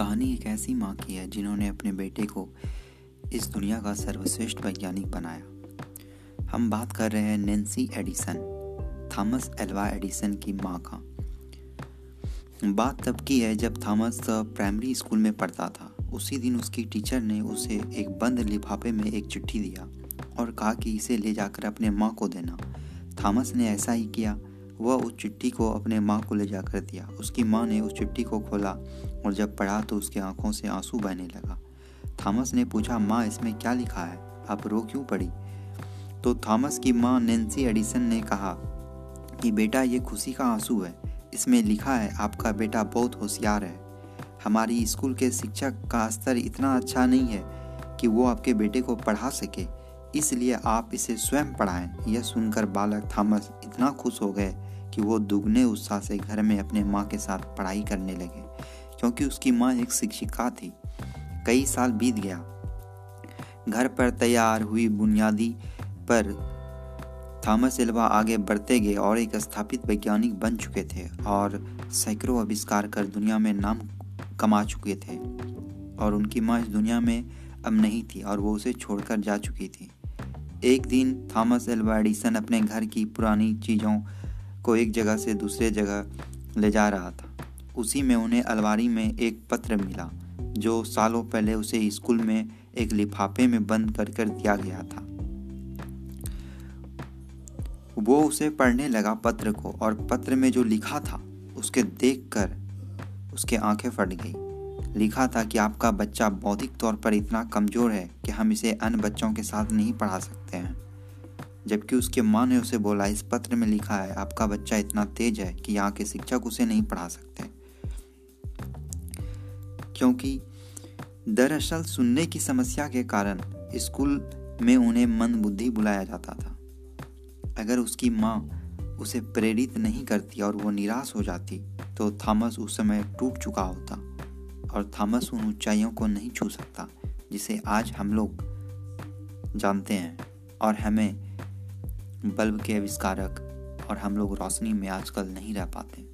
ऐसी माँ की है जिन्होंने अपने बेटे को इस दुनिया का सर्वश्रेष्ठ वैज्ञानिक बनाया। हम बात कर रहे हैं Nancy Edison, Thomas Alva Edison की माँ का। बात तब की है जब थॉमस प्राइमरी स्कूल में पढ़ता था। उसी दिन उसकी टीचर ने उसे एक बंद लिफाफे में एक चिट्ठी दिया और कहा कि इसे ले जाकर अपने माँ को देना। थॉमस ने ऐसा ही किया। वह उस चिट्ठी को अपने माँ को ले जाकर दिया। उसकी माँ ने उस चिट्ठी को खोला और जब पढ़ा तो उसकी आँखों से आँसू बहने लगा। थॉमस ने पूछा, माँ, इसमें क्या लिखा है? आप रो क्यों पड़ी? तो थॉमस की माँ नैन्सी एडिसन ने कहा कि, बेटा, ये खुशी का आँसू है। इसमें लिखा है, आपका बेटा बहुत होशियार है। हमारी स्कूल के शिक्षक का स्तर इतना अच्छा नहीं है कि वो आपके बेटे को पढ़ा सके। इसलिए आप इसे स्वयं पढ़ाएँ। यह सुनकर बालक थॉमस इतना खुश हो गए कि वो दुगने उत्साह से घर में अपने माँ के साथ पढ़ाई करने लगे, क्योंकि उसकी माँ एक शिक्षिका थी। कई साल बीत गया। घर पर तैयार हुई बुनियादी पर थॉमस एल्वा आगे बढ़ते गए और एक स्थापित वैज्ञानिक बन चुके थे और सैकड़ों आविष्कार कर दुनिया में नाम कमा चुके थे। और उनकी माँ इस दुनिया में अब नहीं थी और वो उसे छोड़कर जा चुकी थी। एक दिन थॉमस एल्वा एडिसन अपने घर की पुरानी चीज़ों को एक जगह से दूसरे जगह ले जा रहा था। उसी में उन्हें अलमारी में एक पत्र मिला, जो सालों पहले उसे स्कूल में एक लिफाफे में बंद कर कर दिया गया था। वो उसे पढ़ने लगा पत्र को और पत्र में जो लिखा था, उसके देख कर उसके आँखें फट गई। लिखा था कि आपका बच्चा बौद्धिक तौर पर इतना कमज़ोर है कि हम इसे अन्य बच्चों के साथ नहीं पढ़ा सकते हैं। जबकि उसके माँ ने उसे बोला, इस पत्र में लिखा है, आपका बच्चा इतना तेज है कि यहाँ के शिक्षक उसे नहीं पढ़ा सकते। क्योंकि दरअसल सुनने की समस्या के कारण स्कूल में उन्हें मंद बुद्धि बुलाया जाता था। अगर उसकी माँ उसे प्रेरित नहीं करती और वो निराश हो जाती तो थॉमस उस समय टूट चुका होता और थॉमस उन ऊंचाइयों को नहीं छू सकता, जिसे आज हम लोग जानते हैं और हमें बल्ब के आविष्कारक और हम लोग रोशनी में आजकल नहीं रह पाते।